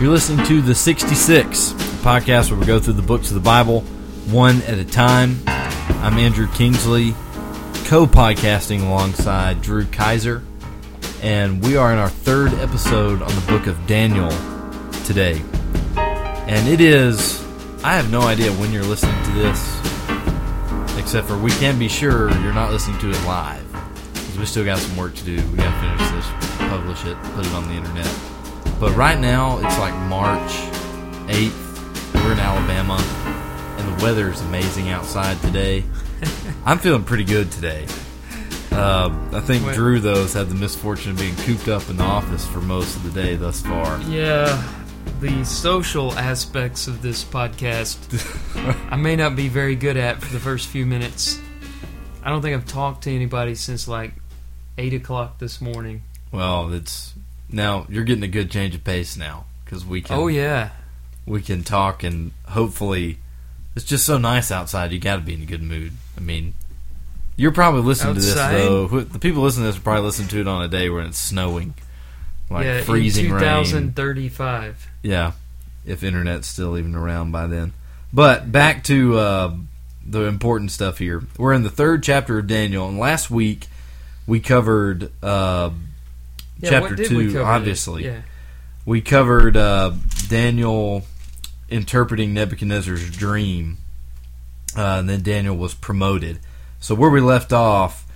You're listening to The 66, a podcast where we go through the books of the Bible one at a time. I'm Andrew Kingsley, co podcasting alongside Drew Kaiser, and we are in our third episode on the book of Daniel today. And it is, I have no idea when you're listening to this, except for we can be sure you're not listening to it live. Because we still got some work to do. We got to finish this, publish it, put it on the internet. But right now, it's like March 8th. We're in Alabama, and the weather is amazing outside today. I'm feeling pretty good today. Uh, I think Wait. Drew, though, has had the misfortune of being cooped up in the office for most of the day thus far. Yeah, the social aspects of this podcast I may not be very good at for the first few minutes. I don't think I've talked to anybody since like 8 o'clock this morning. Well, it's now you're getting a good change of pace now because we can Oh, yeah. we can talk and hopefully it's just so nice outside. You got to be in a good mood. I mean, you're probably listening Outside? to this though. The people listening to this probably listen to it on a day when it's snowing, like yeah, freezing in rain. 2035. Yeah, if internet's still even around by then. But back to uh, the important stuff here. We're in the third chapter of Daniel, and last week we covered uh, Yeah, chapter two. obviously, Yeah. we covered uh, Daniel interpreting Nebuchadnezzar's dream, uh, and then Daniel was promoted. So where we left off,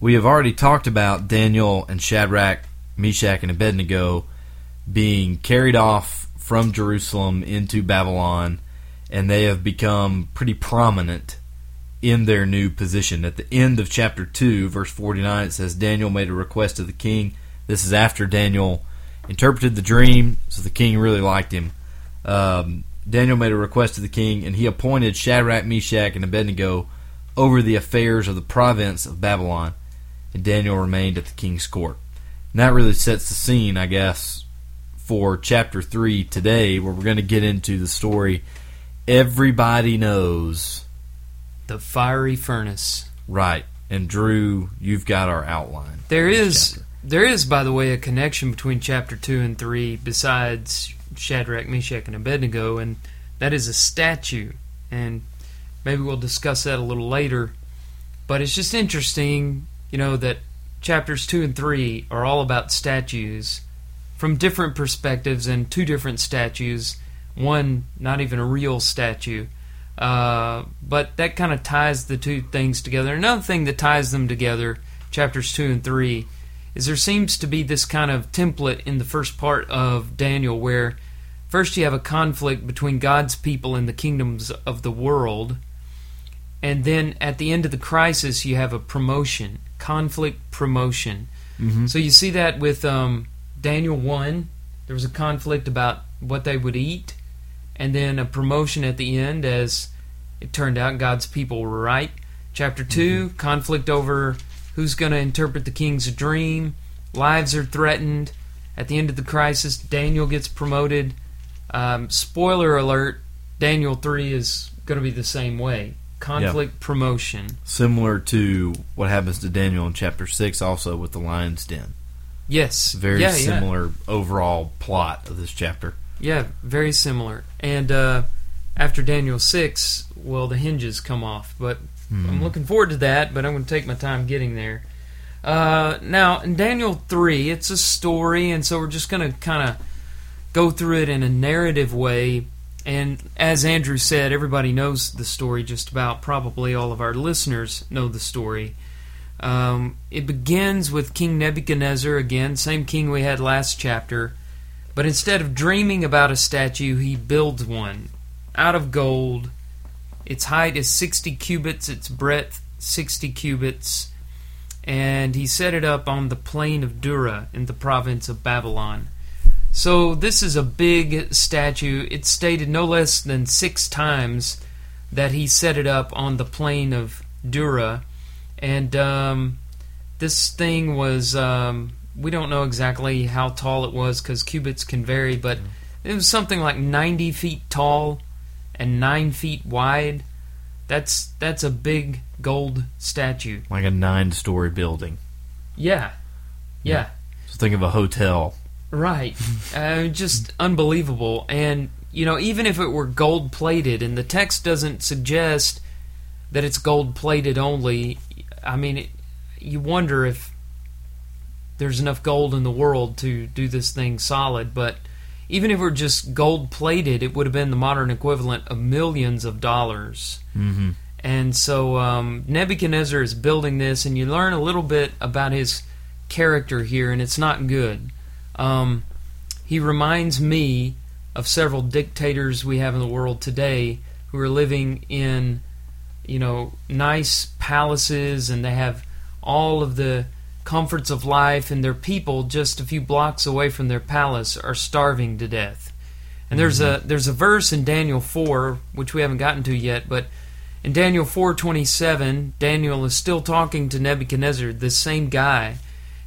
we have already talked about Daniel and Shadrach, Meshach, and Abednego being carried off from Jerusalem into Babylon, and they have become pretty prominent in their new position. At the end of chapter 2, verse 49, it says, Daniel made a request to the king. This is after Daniel interpreted the dream, so the king really liked him. Um, Daniel made a request to the king, and he appointed Shadrach, Meshach, and Abednego over the affairs of the province of Babylon, and Daniel remained at the king's court. And that really sets the scene, I guess, for chapter 3 today, where we're going to get into the story everybody knows. The fiery furnace. Right. And Drew, you've got our outline. There is, chapter. There is, by the way, a connection between chapter two and three, besides Shadrach, Meshach, and Abednego, and that is a statue. And maybe we'll discuss that a little later. But it's just interesting, you know, that chapters two and three are all about statues from different perspectives and two different statues. One, not even a real statue. Uh, but that kind of ties the two things together. Another thing that ties them together, chapters 2 and 3, is there seems to be this kind of template in the first part of Daniel where first you have a conflict between God's people and the kingdoms of the world, and then at the end of the crisis you have a promotion, conflict promotion. Mhm. So you see that with um, Daniel 1, there was a conflict about what they would eat, and then a promotion at the end as it turned out God's people were right. Chapter 2, conflict over who's going to interpret the king's dream, lives are threatened. At the end of the crisis, Daniel gets promoted. Um, spoiler alert Daniel 3 is going to be the same way. Conflict promotion. Similar to what happens to Daniel in chapter 6, also with the lion's den. Yes. Very yeah, yeah. similar overall plot of this chapter. Yeah, very similar. And uh, after Daniel 6, well, the hinges come off. But I'm looking forward to that, but I'm going to take my time getting there. Uh, now, in Daniel 3, it's a story, and so we're just going to kind of go through it in a narrative way. And as Andrew said, everybody knows the story, just about. Probably all of our listeners know the story. Um, it begins with King Nebuchadnezzar, again, same king we had last chapter. But instead of dreaming about a statue, he builds one out of gold. Its height is 60 cubits, its breadth 60 cubits, and he set it up on the plain of Dura in the province of Babylon. So this is a big statue. It's stated no less than six times that he set it up on the plain of Dura, and um, this thing was um, we don't know exactly how tall it was because cubits can vary, but it was something like 90 feet tall and 9 feet wide. That's that's a big gold statue. Like a nine story building. Yeah. Yeah. So think of a hotel Right. Uh, just unbelievable. And, you know, even if it were gold plated, and the text doesn't suggest that it's gold plated only, I mean, it, you wonder if there's enough gold in the world to do this thing solid. But even if it were just gold plated, it would have been the modern equivalent of millions of dollars. Mm-hmm. And so um, Nebuchadnezzar is building this, and you learn a little bit about his character here, and it's not good. Um, he reminds me of several dictators we have in the world today who are living in, you know, nice palaces, and they have all of the comforts of life, and their people just a few blocks away from their palace are starving to death. And there's mm-hmm. a there's a verse in Daniel four which we haven't gotten to yet, but in Daniel 4:27, Daniel is still talking to Nebuchadnezzar, this same guy,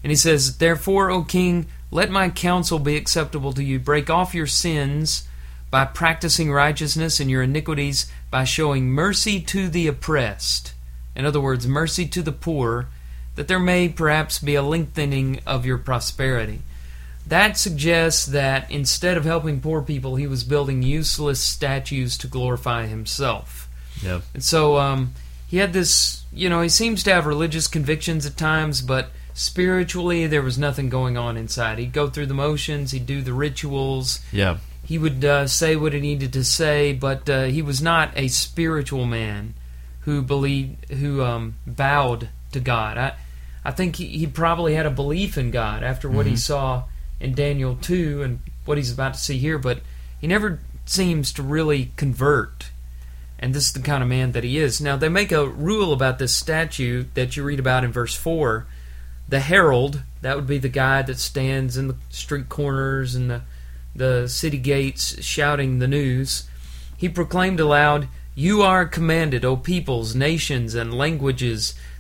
and he says, "Therefore, O king, let my counsel be acceptable to you. Break off your sins by practicing righteousness and your iniquities by showing mercy to the oppressed." In other words, mercy to the poor, that there may perhaps be a lengthening of your prosperity. That suggests that instead of helping poor people, he was building useless statues to glorify himself. Yep. And so um, he had this, you know, he seems to have religious convictions at times, but spiritually there was nothing going on inside. He'd go through the motions, he'd do the rituals, Yeah. he would uh, say what he needed to say, but uh, he was not a spiritual man who believed, who um, bowed to God. I, I think he, he probably had a belief in God after what he Mhm. saw in Daniel 2 and what he's about to see here, but he never seems to really convert. And this is the kind of man that he is. Now, they make a rule about this statue that you read about in verse 4. The herald, that would be the guy that stands in the street corners and the, the city gates shouting the news. He proclaimed aloud, You are commanded, O peoples, nations, and languages,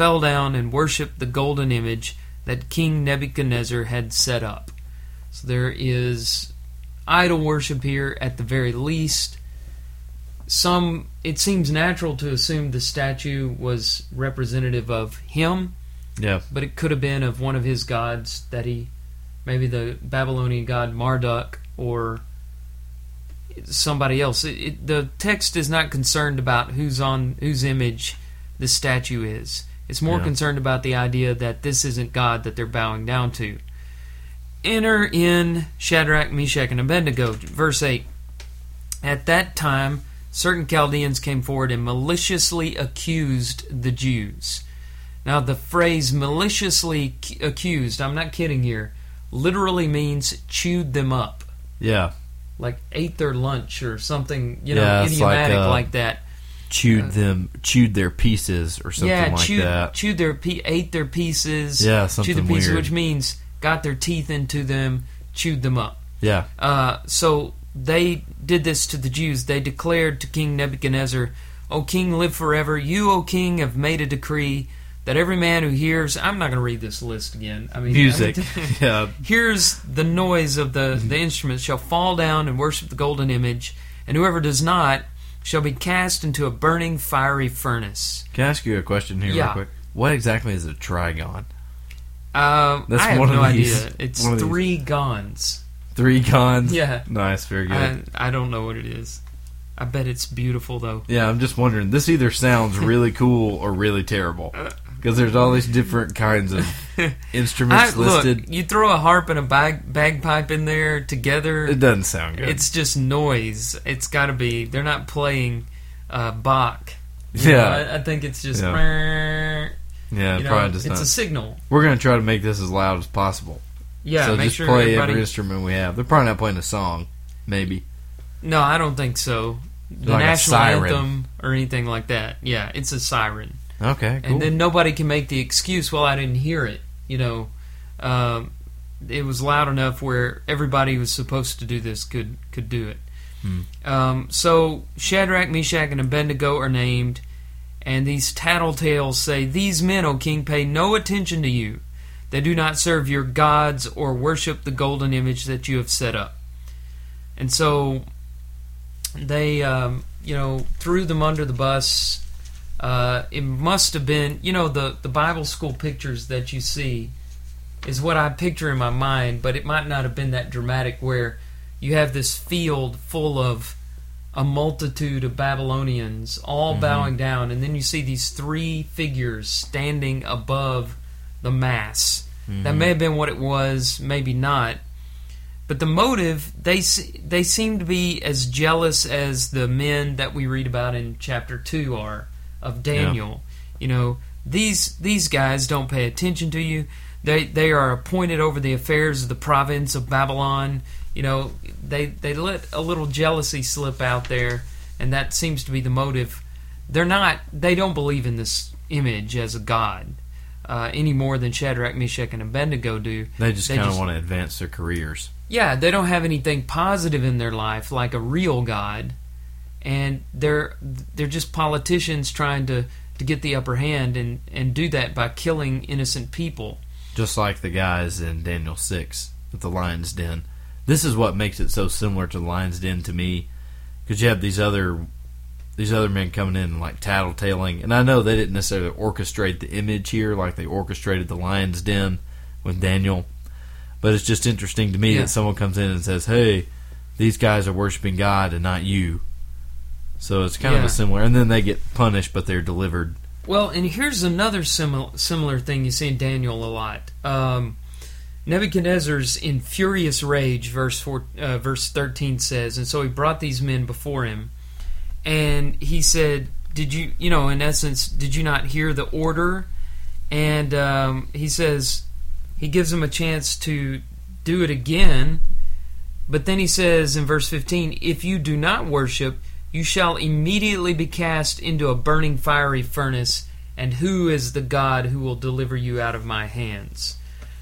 fell down and worshipped the golden image that King Nebuchadnezzar had set up. So there is idol worship here at the very least. Some it seems natural to assume the statue was representative of him, Yeah. but it could have been of one of his gods that he maybe the Babylonian god Marduk or somebody else. It, it, the text is not concerned about who's on whose image the statue is. It's more Yeah. concerned about the idea that this isn't God that they're bowing down to. Enter in Shadrach, Meshach, and Abednego, verse 8. At that time, certain Chaldeans came forward and maliciously accused the Jews. Now, the phrase maliciously accused, I'm not kidding here, literally means chewed them up. Yeah. Like ate their lunch or something, you know, Yeah, it's like, idiomatic uh, like that. Chewed Uh, them, chewed their pieces or something yeah, like chewed, that. chewed their pe- ate their pieces. Yeah, chewed something the pieces, weird. which means got their teeth into them, chewed them up. Yeah. Uh, so they did this to the Jews. They declared to King Nebuchadnezzar, O king, live forever. You, O king, have made a decree that every man who hears. I'm not going to read this list again. I mean, Music. yeah. hears the noise of the, the instruments shall fall down and worship the golden image, and whoever does not shall be cast into a burning fiery furnace. Can I ask you a question here, Yeah. real quick? What exactly is a trigon? Um, That's I have one of no these- idea. It's these. three gons. Three cons. Yeah. Nice. Very good. I, I don't know what it is. I bet it's beautiful though. yeah, I'm just wondering. This either sounds really cool or really terrible because there's all these different kinds of I, instruments look, listed. you throw a harp and a bag, bagpipe in there together. It doesn't sound good. It's just noise. It's got to be. They're not playing uh, Bach. You Yeah. I, I think it's just. Yeah. Yeah, you know, probably just it's not. a signal. We're gonna try to make this as loud as possible. Yeah, so make just sure play every instrument we have. They're probably not playing a song. Maybe. No, I don't think so. The Like national anthem or anything like that. Yeah, it's a siren. Okay. Cool. and then nobody can make the excuse well i didn't hear it you know um, it was loud enough where everybody who was supposed to do this could could do it. Hmm. Um, so Shadrach, Meshach, and Abednego are named, and these tattletales say, "These men, O king, pay no attention to you. They do not serve your gods or worship the golden image that you have set up." And so they, um, you know, threw them under the bus. Uh, it must have been, you know, the the Bible school pictures that you see is what I picture in my mind, but it might not have been that dramatic where you have this field full of a multitude of Babylonians all Mhm. bowing down, and then you see these three figures standing above the mass. That Mhm. may have been what it was, maybe not. But the motive, they they seem to be as jealous as the men that we read about in chapter two are of Daniel. You know, these these guys don't pay attention to you. They they are appointed over the affairs of the province of Babylon. You know, they they let a little jealousy slip out there, and that seems to be the motive. They're not. They don't believe in this image as a god uh, any more than Shadrach, Meshach, and Abednego do. They just kind of want to advance their careers. Yeah, they don't have anything positive in their life like a real God, and they're they're just politicians trying to, to get the upper hand and, and do that by killing innocent people. just like the guys in Daniel six with the lion's den. This is what makes it so similar to the lion's den to me, because you have these other these other men coming in and like tattletaling, and I know they didn't necessarily orchestrate the image here like they orchestrated the lion's den with Daniel, but it's just interesting to me Yeah. that someone comes in and says, "Hey, these guys are worshiping God and not you." So it's kind of a similar, and then they get punished, but they're delivered. Well, and here's another similar similar thing you see in Daniel a lot. Um, Nebuchadnezzar's in furious rage, verse four, uh, verse thirteen says, and so he brought these men before him, and he said, "Did you, you know, in essence, did you not hear the order?" And um, he says, he gives them a chance to do it again, but then he says in verse fifteen, "If you do not worship." You shall immediately be cast into a burning fiery furnace, and who is the God who will deliver you out of my hands?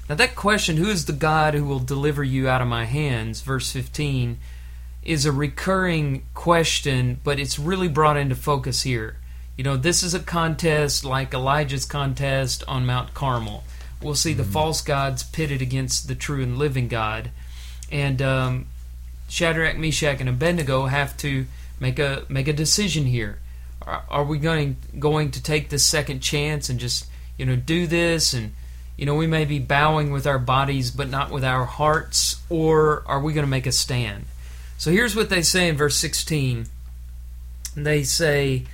Now, that question, who is the God who will deliver you out of my hands, verse 15, is a recurring question, but it's really brought into focus here. You know, this is a contest like Elijah's contest on Mount Carmel. We'll see the false gods pitted against the true and living God. And um, Shadrach, Meshach, and Abednego have to make a make a decision here. Are, are we going going to take this second chance and just you know do this and you know we may be bowing with our bodies but not with our hearts, or are we going to make a stand? So here's what they say in verse 16. They say,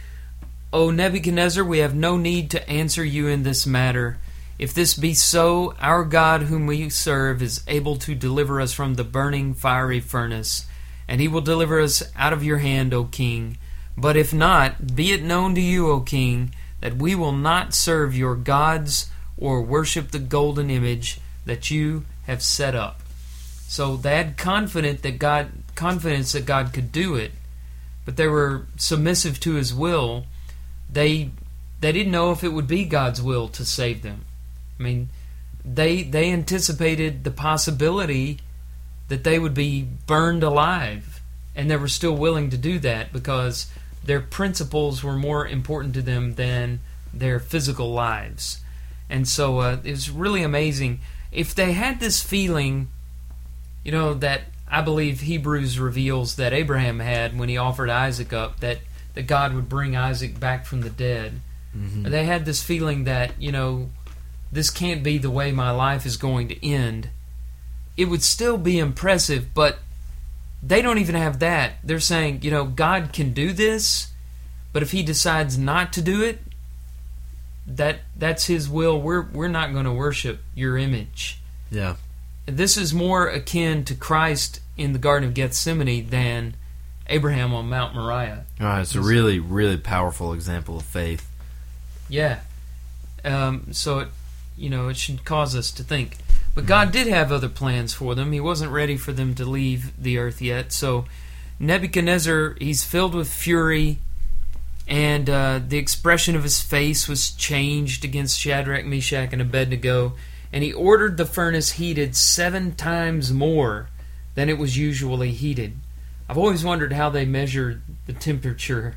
"O Nebuchadnezzar, we have no need to answer you in this matter." If this be so, our God whom we serve is able to deliver us from the burning fiery furnace, and he will deliver us out of your hand, O king. But if not, be it known to you, O king, that we will not serve your gods or worship the golden image that you have set up. So they had confident that God confidence that God could do it, but they were submissive to his will. They they didn't know if it would be God's will to save them. I mean, they they anticipated the possibility that they would be burned alive, and they were still willing to do that because their principles were more important to them than their physical lives. And so uh, it was really amazing. If they had this feeling, you know, that I believe Hebrews reveals that Abraham had when he offered Isaac up, that, that God would bring Isaac back from the dead. Mhm. They had this feeling that, you know, this can't be the way my life is going to end. It would still be impressive, but they don't even have that. They're saying, you know, God can do this, but if he decides not to do it, that that's his will. We're we're not going to worship your image. Yeah. This is more akin to Christ in the Garden of Gethsemane than Abraham on Mount Moriah. All right, it's a really, really powerful example of faith. Yeah. Um, so it, you know, it should cause us to think. But God did have other plans for them. He wasn't ready for them to leave the earth yet. So Nebuchadnezzar, he's filled with fury, and uh, the expression of his face was changed against Shadrach, Meshach, and Abednego. and he ordered the furnace heated seven times more than it was usually heated. I've always wondered how they measured the temperature.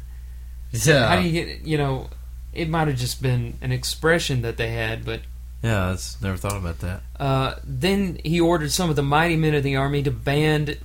Yeah. How do you get, you know, it might have just been an expression that they had, but Yeah, that's never thought about that. uh, then he ordered some of the mighty men of the army to band,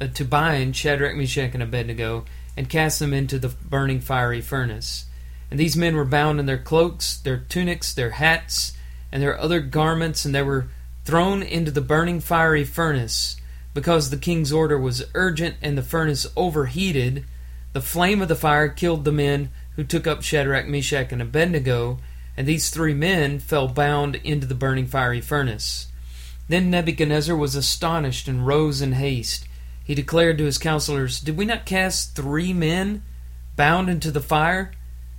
uh, to bind Shadrach, Meshach, and Abednego, and cast them into the burning fiery furnace. And these men were bound in their cloaks, their tunics, their hats, and their other garments, and they were thrown into the burning fiery furnace. Because the king's order was urgent and the furnace overheated, the flame of the fire killed the men who took up Shadrach, Meshach, and Abednego, and these three men fell bound into the burning fiery furnace. Then Nebuchadnezzar was astonished and rose in haste. He declared to his counselors, Did we not cast three men bound into the fire?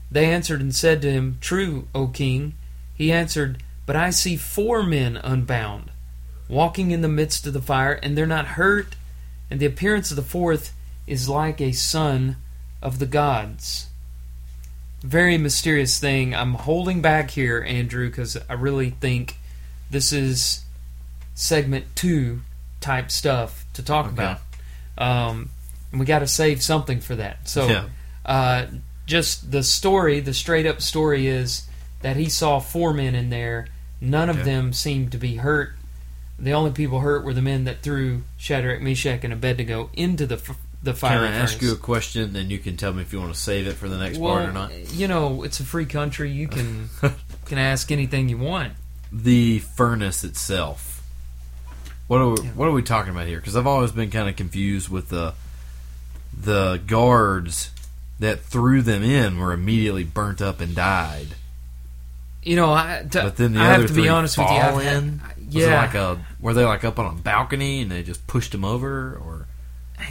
They answered and said to him, True, O king. He answered, But I see four men unbound, walking in the midst of the fire, and they're not hurt, and the appearance of the fourth is like a son of the gods. Very mysterious thing. I'm holding back here, Andrew, because I really think this is segment two type stuff to talk Okay. about. Um, and we got to save something for that. So, Yeah. uh, just the story, the straight up story is that he saw four men in there. None of them seemed to be hurt. The only people hurt were the men that threw Shadrach, Meshach, and Abednego into the f- the Can fire. I ask you a question, and then you can tell me if you want to save it for the next well, part or not? you know, it's a free country. You can can ask anything you want. the furnace itself. What are we, Yeah. what are we talking about here? Because I've always been kind of confused with the the guards that threw them in were immediately burnt up and died. You know, I, to, But then the I other have to be three honest with you. Had- in? Was yeah, it like a were they like up on a balcony and they just pushed them over, or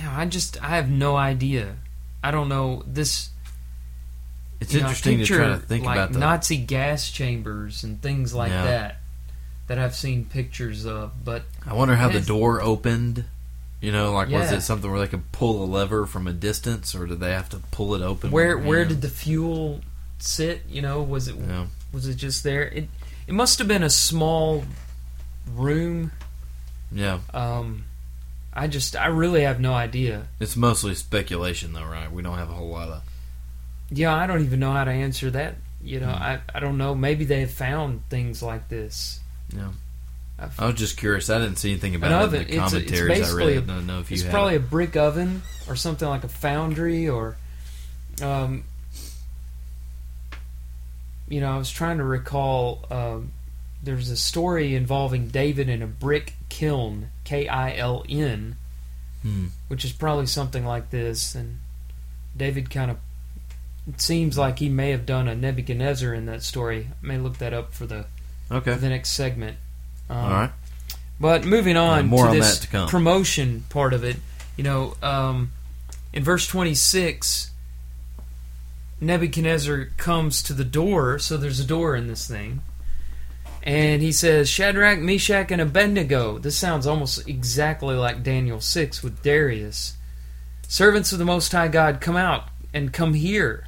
I just I have no idea. I don't know this. it's you know, interesting to try to think like about Nazi gas chambers and things like Yeah. that that I've seen pictures of. But I wonder how the door opened. You know, like was it something where they could pull a lever from a distance, or did they have to pull it open? where where did the fuel sit? You know, was it know? was it just there? It it must have been a small room. Yeah, Um, I just I really have no idea. it's mostly speculation, though, right? We don't have a whole lot of. Yeah, I don't even know how to answer that. You know, Hmm. I I don't know. Maybe they have found things like this. Yeah. I've- I was just curious. I didn't see anything about it in the It's it's commentaries. I a- don't know if you It's probably it. a brick oven or something like a foundry or, um, you know, I was trying to recall. Um, there's a story involving David in a brick kiln, K I L N, Hmm. which is probably something like this. And David kind of. It seems like he may have done a Nebuchadnezzar in that story. I may look that up for the Okay. for the next segment. Um, All right. but moving on more to on this to promotion part of it, you know, um, in verse 26, Nebuchadnezzar comes to the door, so there's a door in this thing. And he says, Shadrach, Meshach, and Abednego. This sounds almost exactly like Daniel 6 with Darius. Servants of the Most High God, come out and come here.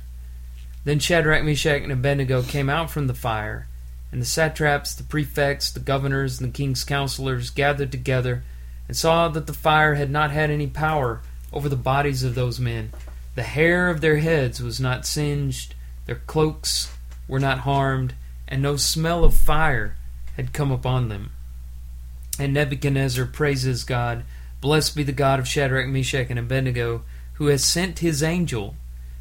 Then Shadrach, Meshach, and Abednego came out from the fire. And the satraps, the prefects, the governors, and the king's counselors gathered together and saw that the fire had not had any power over the bodies of those men. The hair of their heads was not singed, their cloaks were not harmed, and no smell of fire had come upon them. And Nebuchadnezzar praises God. Blessed be the God of Shadrach, Meshach, and Abednego, who has sent his angel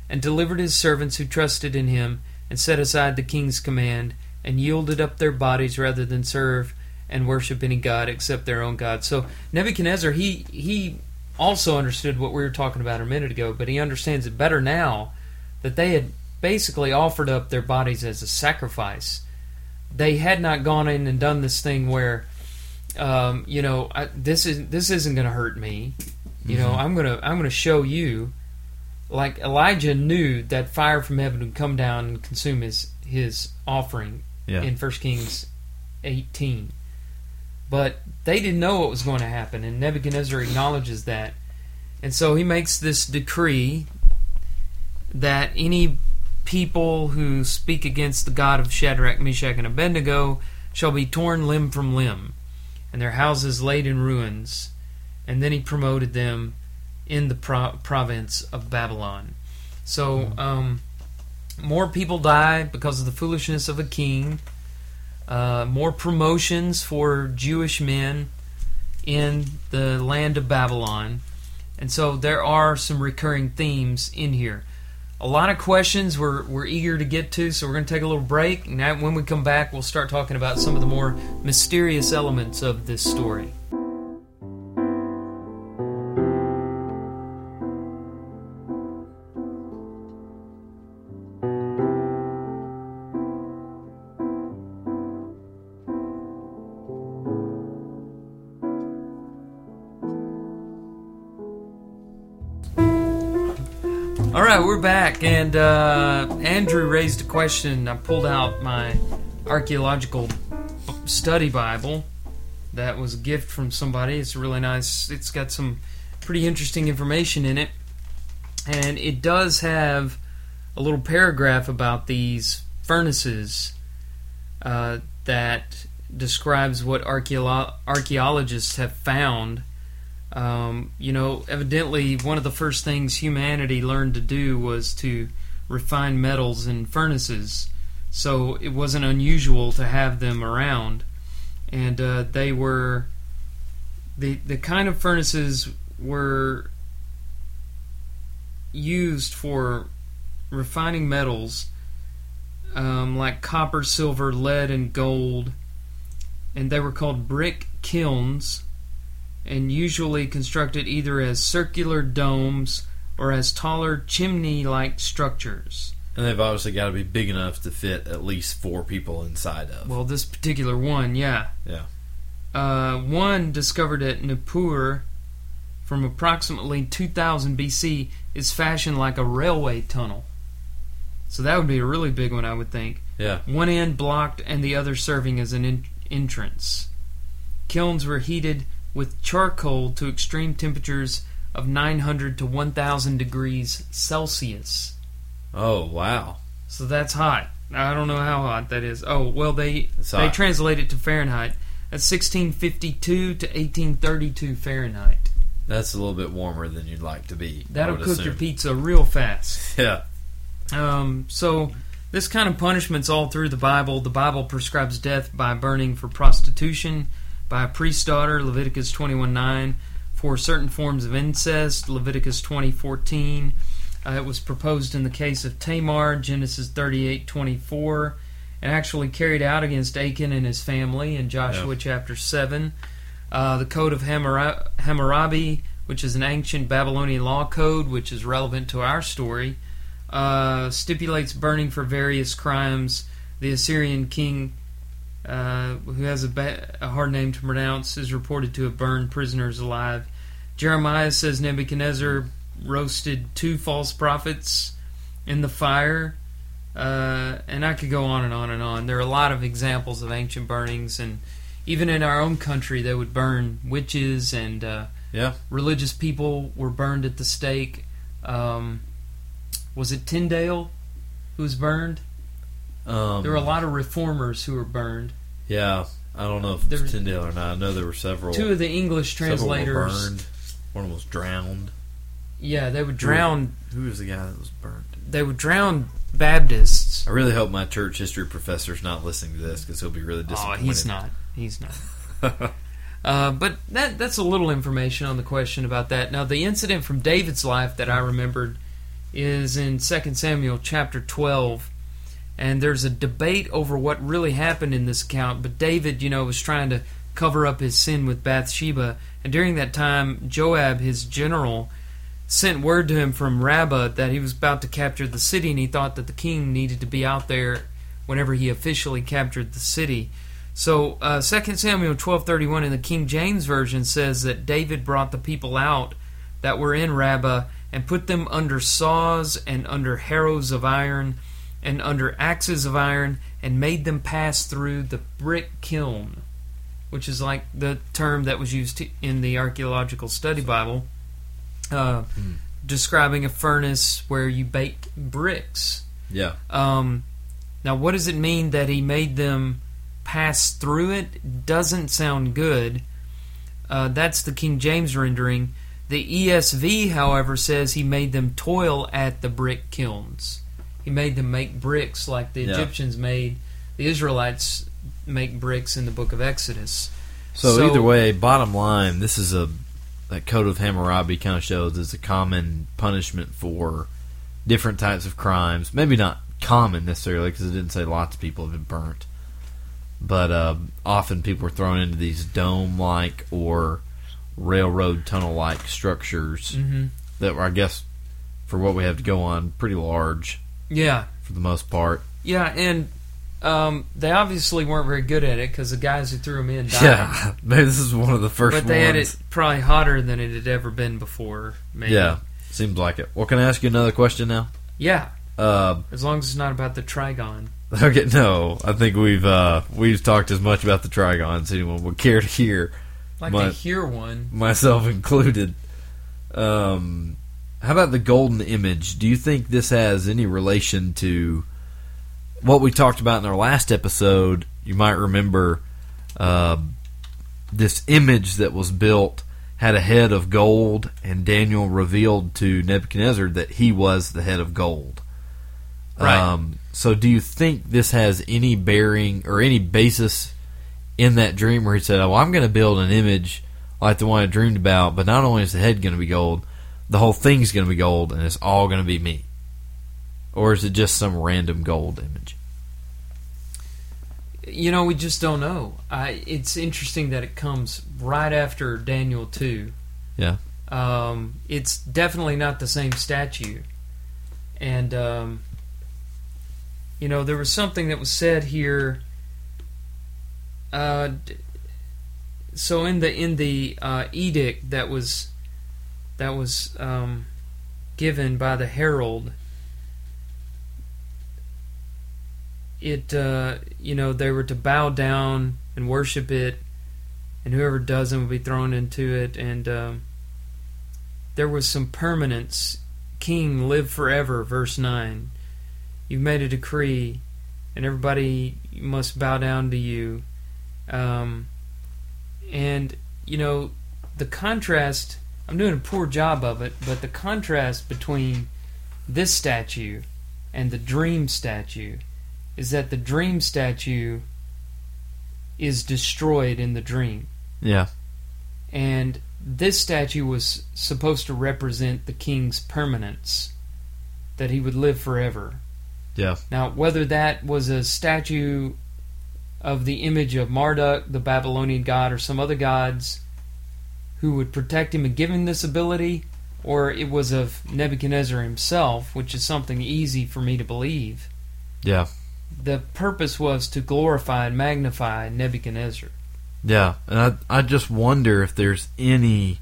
and delivered his servants who trusted in him and set aside the king's command and yielded up their bodies rather than serve and worship any god except their own god. So Nebuchadnezzar, he he also understood what we were talking about a minute ago, but he understands it better now that they had basically offered up their bodies as a sacrifice. They had not gone in and done this thing where, um, you know, I, this is this isn't going to hurt me. You know, Mhm. I'm gonna I'm gonna show you. Like Elijah knew that fire from heaven would come down and consume his his offering Yeah. in 1 Kings 18. But they didn't know what was going to happen, and Nebuchadnezzar acknowledges that. And so he makes this decree that any people who speak against the God of Shadrach, Meshach, and Abednego shall be torn limb from limb, and their houses laid in ruins. And then he promoted them in the pro- province of Babylon. So, um, more people die because of the foolishness of a king. Uh, more promotions for Jewish men in the land of Babylon. And so there are some recurring themes in here. A lot of questions we're, we're eager to get to, so we're going to take a little break. And when we come back, we'll start talking about some of the more mysterious elements of this story. We're back, and uh, Andrew raised a question. I pulled out my archaeological study Bible. That was a gift from somebody. It's really nice. It's got some pretty interesting information in it, and it does have a little paragraph about these furnaces uh, that describes what archaeologists have found um, you know, evidently, one of the first things humanity learned to do was to refine metals in furnaces. So it wasn't unusual to have them around, and uh, they were the the kind of furnaces were used for refining metals um, like copper, silver, lead, and gold, and they were called brick kilns and usually constructed either as circular domes or as taller chimney like structures. And they've obviously got to be big enough to fit at least four people inside of. Well, this particular one, yeah. Yeah. Uh, one discovered at Nippur from approximately 2000 BC is fashioned like a railway tunnel. So that would be a really big one, I would think. Yeah. One end blocked and the other serving as an en- entrance. Kilns were heated with charcoal to extreme temperatures of 900 to 1000 degrees Celsius. Oh, wow. So that's hot. I don't know how hot that is. Oh, well they It's they hot. translate it to Fahrenheit. That's 1652 to 1832 Fahrenheit. That's a little bit warmer than you'd like to be. That'll cook your pizza real fast. Yeah. Um, so this kind of punishment's all through the Bible. The Bible prescribes death by burning for prostitution, by a priest's daughter, Leviticus 21:9, for certain forms of incest, Leviticus 20 14. Uh, it was proposed in the case of Tamar, Genesis 38:24, and actually carried out against Achan and his family in Joshua Yeah. chapter 7. Uh, the Code of Hammura- Hammurabi, which is an ancient Babylonian law code, which is relevant to our story, uh, stipulates burning for various crimes. The Assyrian king, uh, who has a, ba- a hard name to pronounce, is reported to have burned prisoners alive. Jeremiah says Nebuchadnezzar roasted two false prophets in the fire. Uh, and I could go on and on and on. There are a lot of examples of ancient burnings, and even in our own country, they would burn witches and uh, Yeah. religious people were burned at the stake. Um, was it Tyndale who was burned? Um, There were a lot of reformers who were burned. Yeah. I don't know if There- it's Tyndale or not. I know there were several. Two of the English several were translators, burned. One was drowned. yeah, they would drown. Who was the guy that was burned? They would drown Baptists. I really hope my church history professor's not listening to this because he'll be really disappointed. Oh, disappointed. he's not. He's not. Uh, but that that's a little information on the question about that. Now, the incident from David's life that I remembered is in 2 Samuel chapter 12. And there's a debate over what really happened in this account. But David, you know, was trying to cover up his sin with Bathsheba. And during that time, Joab, his general, sent word to him from Rabbah that he was about to capture the city, and he thought that the king needed to be out there whenever he officially captured the city. So, uh, 2 Samuel 12:31 in the King James version says that David brought the people out that were in Rabbah and put them under saws and under harrows of iron and under axes of iron and made them pass through the brick kiln, which is like the term that was used in the archaeological study Bible, uh, Hmm. describing a furnace where you bake bricks. Yeah. Um, now, what does it mean that he made them pass through it doesn't sound good. Uh, that's the King James rendering. The ESV, however, says he made them toil at the brick kilns. He made them make bricks like the Yeah. Egyptians made. The Israelites make bricks in the book of Exodus. So, So- either way, bottom line, this is a that code of Hammurabi kind of shows is a common punishment for different types of crimes. Maybe not common necessarily because it didn't say lots of people have been burnt, but uh, often people were thrown into these dome-like or railroad tunnel-like structures Mm-hmm. that were, I guess, for what we have to go on, pretty large Yeah, for the most part. yeah, and um, they obviously weren't very good at it because the guys who threw them in died. Yeah, maybe this is one of the first but they had it probably hotter than it had ever been before. Maybe. Yeah, seems like it. Well, can I ask you another question now? yeah. Uh, As long as it's not about the trigon. Okay, no, I think we've uh, we've talked as much about the trigons as anyone would care to hear, like My- to hear one. myself included. Um, how about the golden image? Do you think this has any relation to what we talked about in our last episode? You might remember uh, this image that was built had a head of gold, and Daniel revealed to Nebuchadnezzar that he was the head of gold. Right. Um, so, do you think this has any bearing or any basis in that dream where he said, "Oh, I'm going to build an image like the one I dreamed about, but not only is the head going to be gold, the whole thing's going to be gold, and it's all going to be me"? Or is it just some random gold image? You know, we just don't know. I, it's interesting that it comes right after Daniel 2. Yeah. Um, it's definitely not the same statue. And, um, you know, there was something that was said here. Uh, so in the in the uh, edict that was that was um, given by the herald, it uh, you know they were to bow down and worship it, and whoever doesn't will be thrown into it. And um, there was some permanence. King live forever. Verse nine. You've made a decree, and everybody must bow down to you. Um, and you know the contrast. I'm doing a poor job of it, but the contrast between this statue and the dream statue is that the dream statue is destroyed in the dream. Yeah. And this statue was supposed to represent the king's permanence, that he would live forever. Yeah. Now, whether that was a statue of the image of Marduk, the Babylonian god, or some other gods who would protect him and give him this ability, or it was of Nebuchadnezzar himself, which is something easy for me to believe, Yeah. the purpose was to glorify and magnify Nebuchadnezzar. Yeah, and I I just wonder if there's any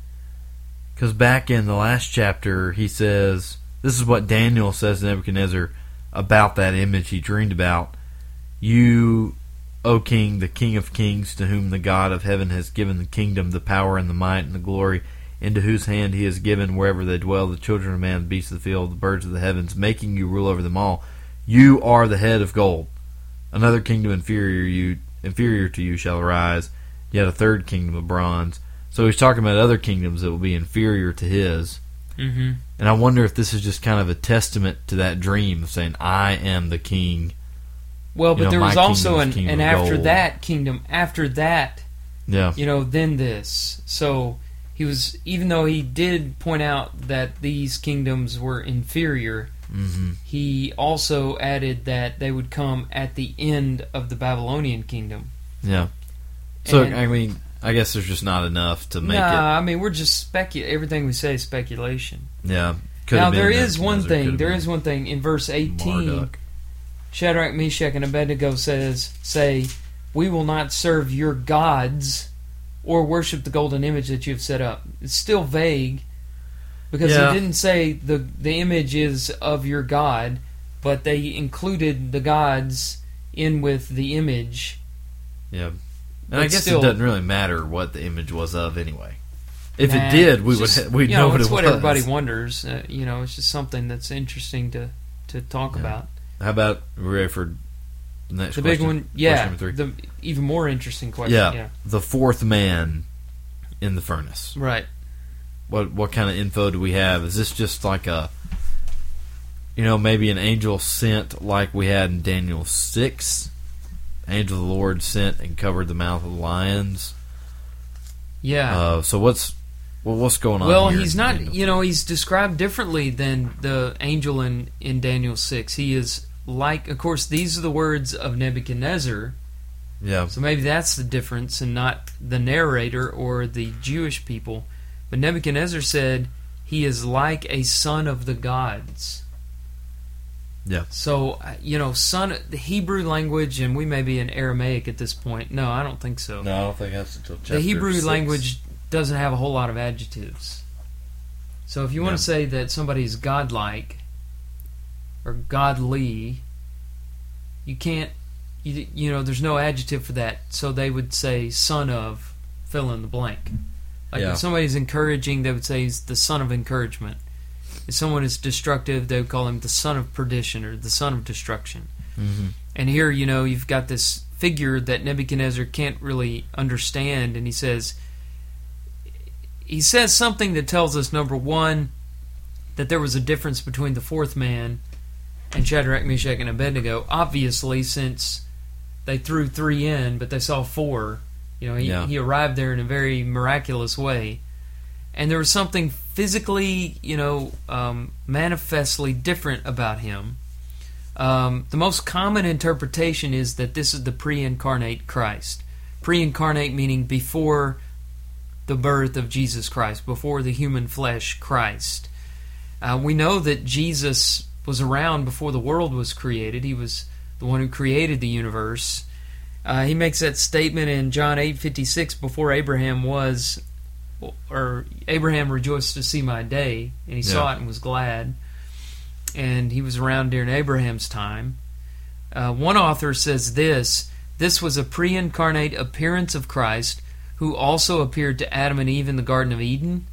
because back in the last chapter he says this is what Daniel says to Nebuchadnezzar about that image he dreamed about. You, O King, the King of Kings, to whom the God of heaven has given the kingdom, the power, and the might, and the glory, into whose hand he has given wherever they dwell the children of man, the beasts of the field, the birds of the heavens, making you rule over them all. You are the head of gold. Another kingdom inferior you inferior to you shall arise, yet a third kingdom of bronze. So he's talking about other kingdoms that will be inferior to his. Mm-hmm. And I wonder if this is just kind of a testament to that dream of saying, I am the king. Well, You but know, there was also an, and after gold. that kingdom, after that, Yeah. you know, then this. So he was, even though he did point out that these kingdoms were inferior, hmm he also added that they would come at the end of the Babylonian kingdom. Yeah. So, And- I mean, I guess there's just not enough to make nah, I mean we're just specu. Everything we say is speculation. Yeah. Could now there is one thing. There is one thing in verse eighteen. Marduk. Shadrach, Meshach, and Abednego says, "Say, we will not serve your gods, or worship the golden image that you have set up." It's still vague because Yeah. he didn't say the the image is of your god, but they included the gods in with the image. Yeah. And But I guess still- it doesn't really matter what the image was of anyway. If Nah, it did, we it's would just- we'd you know, know, what it's it what was. everybody wonders. Uh, you know, it's just something that's interesting to to talk Yeah. about. How about we ready for The next The big one, yeah. number three. The even more interesting question. Yeah. yeah. The fourth man in the furnace. Right. What what kind of info do we have? Is this just like a you know, maybe an angel sent like we had in Daniel six? Angel of the Lord sent and covered the mouth of the lions. Yeah. Uh, so what's well, what's going on? well, he's not. You know, he's described differently than the angel in in Daniel six. He is like, of course, these are the words of Nebuchadnezzar. Yeah, So maybe that's the difference, and not the narrator or the Jewish people. But Nebuchadnezzar said he is like a son of the gods. Yeah. So uh, you know, son, the Hebrew language, and we may be in Aramaic at this point. No, I don't think so. no, I don't think that's until chapter the Hebrew six. language doesn't have a whole lot of adjectives. So if you want Yeah. to say that somebody is godlike or godly, you can't. You, you know, there's no adjective for that. So they would say son of fill in the blank. Like Yeah. if somebody's encouraging, they would say he's the son of encouragement. If someone is destructive, they would call him the son of perdition or the son of destruction. Mhm. And here, you know, you've got this figure that Nebuchadnezzar can't really understand, and he says, he says something that tells us number one that there was a difference between the fourth man and Shadrach, Meshach, and Abednego. Obviously, since they threw three in, but they saw four. You know, he, Yeah. he arrived there in a very miraculous way, and there was something physically, you know, um, manifestly different about him. Um, the most common interpretation is that this is the pre-incarnate Christ. Pre-incarnate meaning before the birth of Jesus Christ, before the human flesh Christ. Uh, we know that Jesus was around before the world was created. He was the one who created the universe. Uh, he makes that statement in John eight fifty six. Before Abraham was, or Abraham rejoiced to see my day, and he saw it and was glad. And he was around during Abraham's time. Uh, one author says this: this was a pre-incarnate appearance of Christ, who also appeared to Adam and Eve in the Garden of Eden.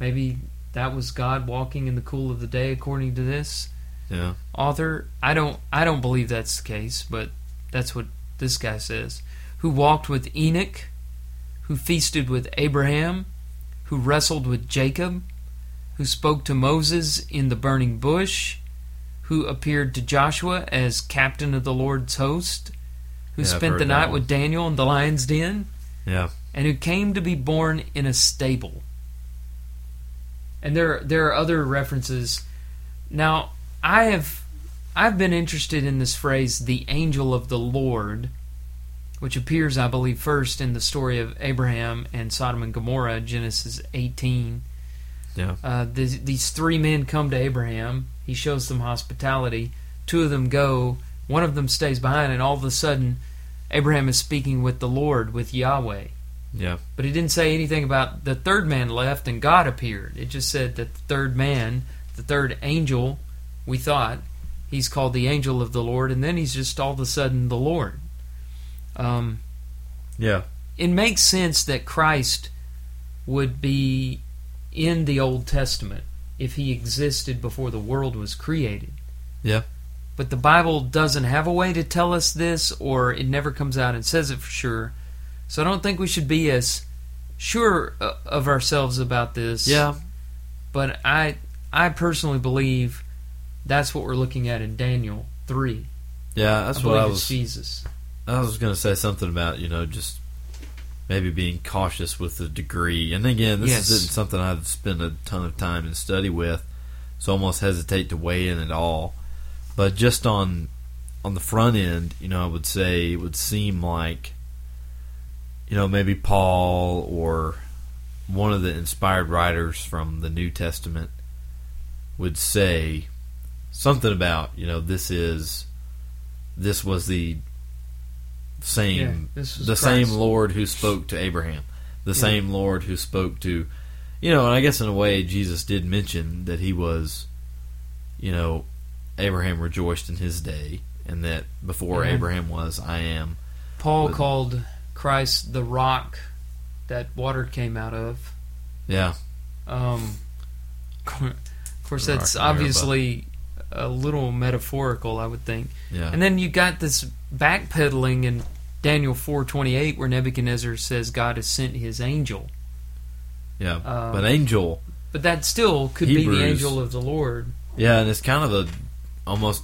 Maybe that was God walking in the cool of the day, according to this Yeah. author. I don't I don't believe that's the case, but that's what this guy says. Who walked with Enoch, who feasted with Abraham, who wrestled with Jacob, who spoke to Moses in the burning bush, who appeared to Joshua as captain of the Lord's host, who Yeah, spent the night with Daniel in the lion's den, Yeah. and who came to be born in a stable. And there there are other references. Now, I have I've been interested in this phrase the angel of the Lord, which appears I believe first in the story of Abraham and Sodom and Gomorrah, Genesis 18. Yeah. Uh, these, these three men come to Abraham. He shows them hospitality. Two of them go. One of them stays behind, and all of a sudden, Abraham is speaking with the Lord, with Yahweh. Yeah. But it didn't say anything about the third man left and God appeared. It just said that the third man, the third angel, we thought, he's called the angel of the Lord, and then he's just all of a sudden the Lord. Um, Yeah. it makes sense that Christ would be in the Old Testament if he existed before the world was created. Yeah. But the Bible doesn't have a way to tell us this, or it never comes out and says it for sure. So I don't think we should be as sure uh, of ourselves about this. Yeah. But I, I personally believe that's what we're looking at in Daniel three. Yeah. That's I what I was. Jesus. I was going to say something about you know just maybe being cautious with the degree. And again, this Yes. isn't something I've spent a ton of time and study with, so I almost hesitate to weigh in at all. But just on on the front end, you know, I would say it would seem like you know maybe Paul or one of the inspired writers from the New Testament would say something about you know this is this was the same Yeah, the Christ. same Lord who spoke to Abraham, the Yeah. same Lord who spoke to, you know, and I guess in a way Jesus did mention that he was, you know, Abraham rejoiced in his day, and that before Amen. Abraham was, I am. Paul But- called Christ the rock that water came out of. Yeah, Um, of course, that's obviously a little metaphorical, I would think. Yeah. And then you got this backpedaling in Daniel four twenty eight, where Nebuchadnezzar says God has sent his angel, yeah. um, but angel, but that still could be the angel of the Lord. yeah, and it's kind of a almost.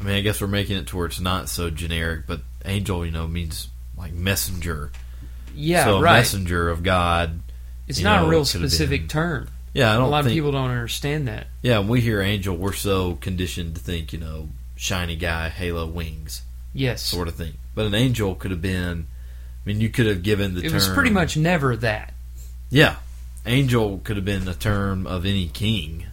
I mean, I guess we're making it to where it's not so generic, but angel, you know, means like messenger. Yeah, so a right. messenger of God. It's not know, a real specific term. Yeah, I don't A lot think. of people don't understand that. yeah, when we hear angel, we're so conditioned to think, you know, shiny guy, halo wings, Yes, sort of thing. But an angel could have been. I mean, you could have given the it term. was pretty much never that. Yeah, angel could have been a term of any king.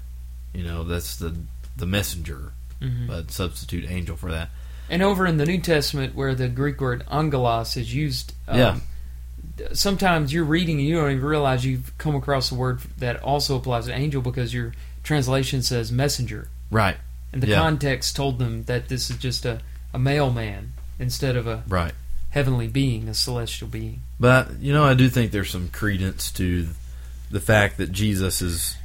You know, that's the the messenger, Mhm. but substitute angel for that. And over in the New Testament, where the Greek word angelos is used, um, Yeah. sometimes you're reading and you don't even realize you've come across a word that also applies to angel because your translation says messenger. Right, And the Yeah. context told them that this is just a, a mailman instead of a right. heavenly being, a celestial being. But you know, I do think there's some credence to the fact that Jesus is,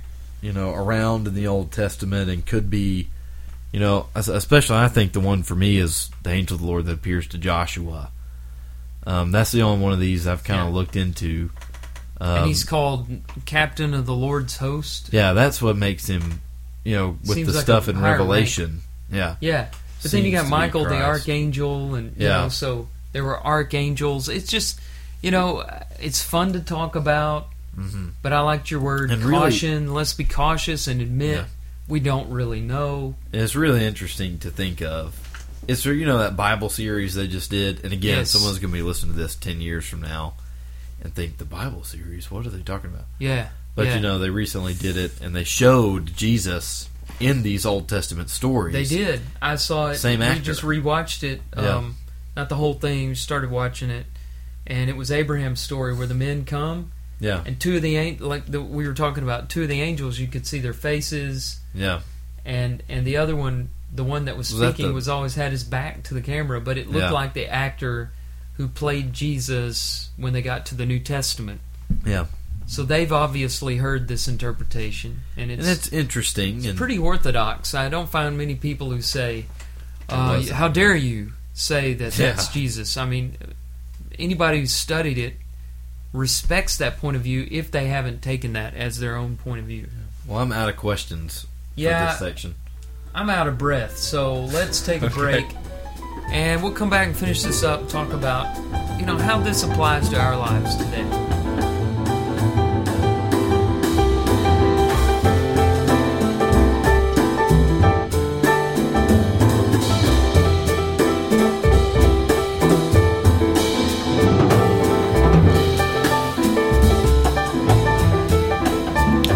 you know, around in the Old Testament and could be, you know, especially I think the one for me is the angel of the Lord that appears to Joshua. Um, that's the only one of these I've kind of Yeah. looked into. Um, and he's called captain of the Lord's host. yeah, that's what makes him, you know, with Seems the like stuff in higher rank. Revelation. Yeah, Yeah. But then you got Michael, the archangel, and you Yeah. know, so there were archangels. It's just, you know, it's fun to talk about. Mhm. But I liked your word And really- caution. Let's be cautious and admit Yeah. We don't really know. And it's really interesting to think of. It's you know that Bible series they just did, and again, Yes. someone's going to be listening to this ten years from now and think the Bible series. What are they talking about? Yeah. But yeah. you know, they recently did it, and they showed Jesus in these Old Testament stories. They did. I saw it. Same we actor. just rewatched it. Yeah. Um, Not the whole thing. Started watching it, and it was Abraham's story where the men come Yeah, and two of the like the, we were talking about two of the angels. You could see their faces, yeah, and and the other one, the one that was Was that speaking, the- was always had his back to the camera, but it looked Yeah. like the actor who played Jesus when they got to the New Testament. yeah. So they've obviously heard this interpretation, and it's, and it's interesting and pretty orthodox. I don't find many people who say, uh, "How dare you say that Yeah. that's Jesus?" I mean, anybody who's studied it respects that point of view if they haven't taken that as their own point of view. Well, I'm out of questions for this section. I'm out of breath, so let's take a break, and we'll come back and finish this up. Talk about, you know, how this applies to our lives today.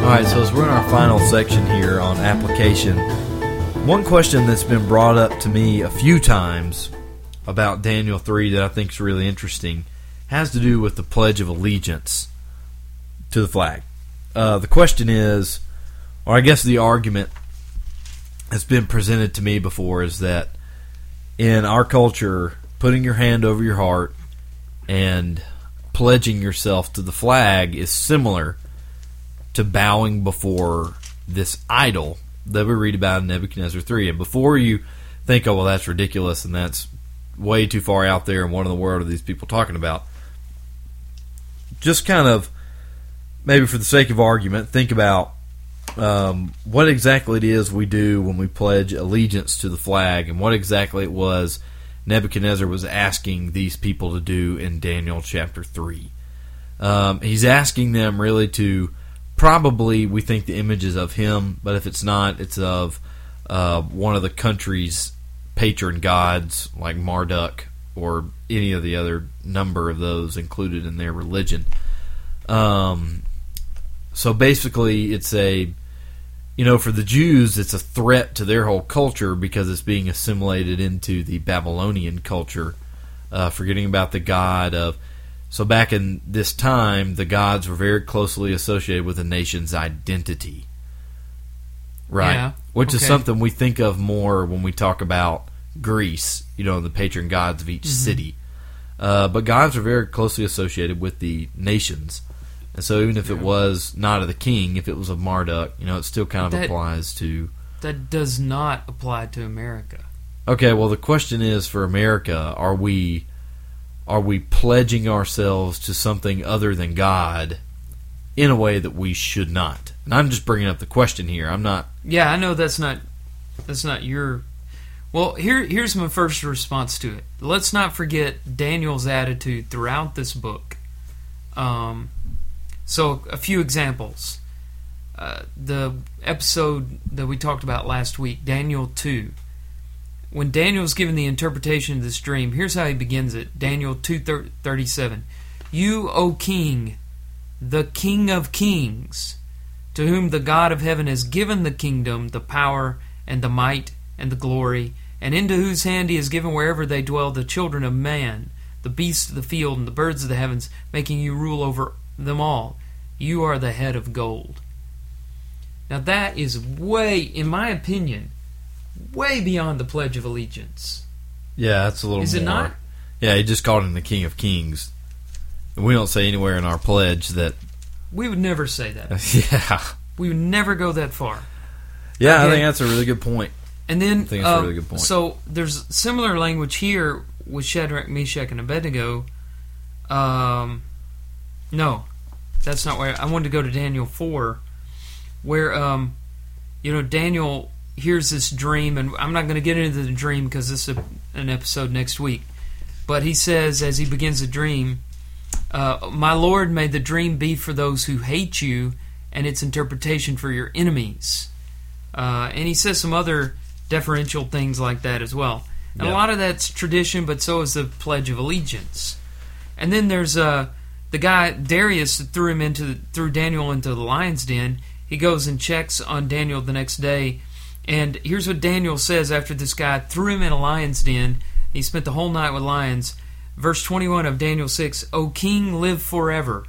All right, so as we're in our final section here on application, one question that's been brought up to me a few times about Daniel 3 that I think is really interesting has to do with the Pledge of Allegiance to the flag. Uh, the question is, or I guess the argument that's been presented to me before is that in our culture, putting your hand over your heart and pledging yourself to the flag is similar to bowing before this idol that we read about in Nebuchadnezzar 3. And before you think, oh, well, that's ridiculous and that's way too far out there and what in the world are these people talking about, just kind of, maybe for the sake of argument, think about um, what exactly it is we do when we pledge allegiance to the flag and what exactly it was Nebuchadnezzar was asking these people to do in Daniel chapter 3. Um, he's asking them really to probably we think the image is of him, but if it's not, it's of uh, one of the country's patron gods, like Marduk or any of the other number of those included in their religion. Um, so basically, it's a you know, for the Jews, it's a threat to their whole culture because it's being assimilated into the Babylonian culture, uh, forgetting about the god of. So back in this time, the gods were very closely associated with the nation's identity, right? Yeah, Which is something we think of more when we talk about Greece, you know, the patron gods of each city. Uh, but gods are very closely associated with the nations. And so even if it was not of the king, if it was of Marduk, you know, it still kind of That- applies to that does not apply to America. Okay, well the question is for America, are we are we pledging ourselves to something other than God in a way that we should not? And I'm just bringing up the question here. I'm not Yeah, I know that's not that's not your. Well, here here's my first response to it. Let's not forget Daniel's attitude throughout this book. Um, so a few examples. Uh, the episode that we talked about last week, Daniel two. When Daniel's given the interpretation of this dream, here's how he begins it. Daniel two thirty seven. You, O King, the King of Kings, to whom the God of heaven has given the kingdom, the power, and the might, and the glory, and into whose hand he has given wherever they dwell the children of man, the beasts of the field, and the birds of the heavens, making you rule over them all. You are the head of gold. Now that is way, in my opinion, way beyond the Pledge of Allegiance. Yeah, that's a little Is more. it not? Yeah, he just called him the King of Kings. And we don't say anywhere in our pledge that We would never say that. Yeah. We would never go that far. Yeah, I think that's a really good point. And then, I think that's a uh, really good point. so there's similar language here with Shadrach, Meshach, and Abednego. Um, no, that's not where I wanted to go to Daniel four, where um, you know Daniel hears this dream, and I'm not going to get into the dream because this is a, an episode next week. But he says as he begins the dream, uh, "My Lord, may the dream be for those who hate you, and its interpretation for your enemies." Uh, and he says some other deferential things like that as well. And Yeah. a lot of that's tradition, but so is the Pledge of Allegiance. And then there's uh, the guy Darius that threw him into the, threw Daniel into the lion's den. He goes and checks on Daniel the next day, and here's what Daniel says after this guy threw him in a lion's den. He spent the whole night with lions. Verse 21 of Daniel 6: "O King, live forever.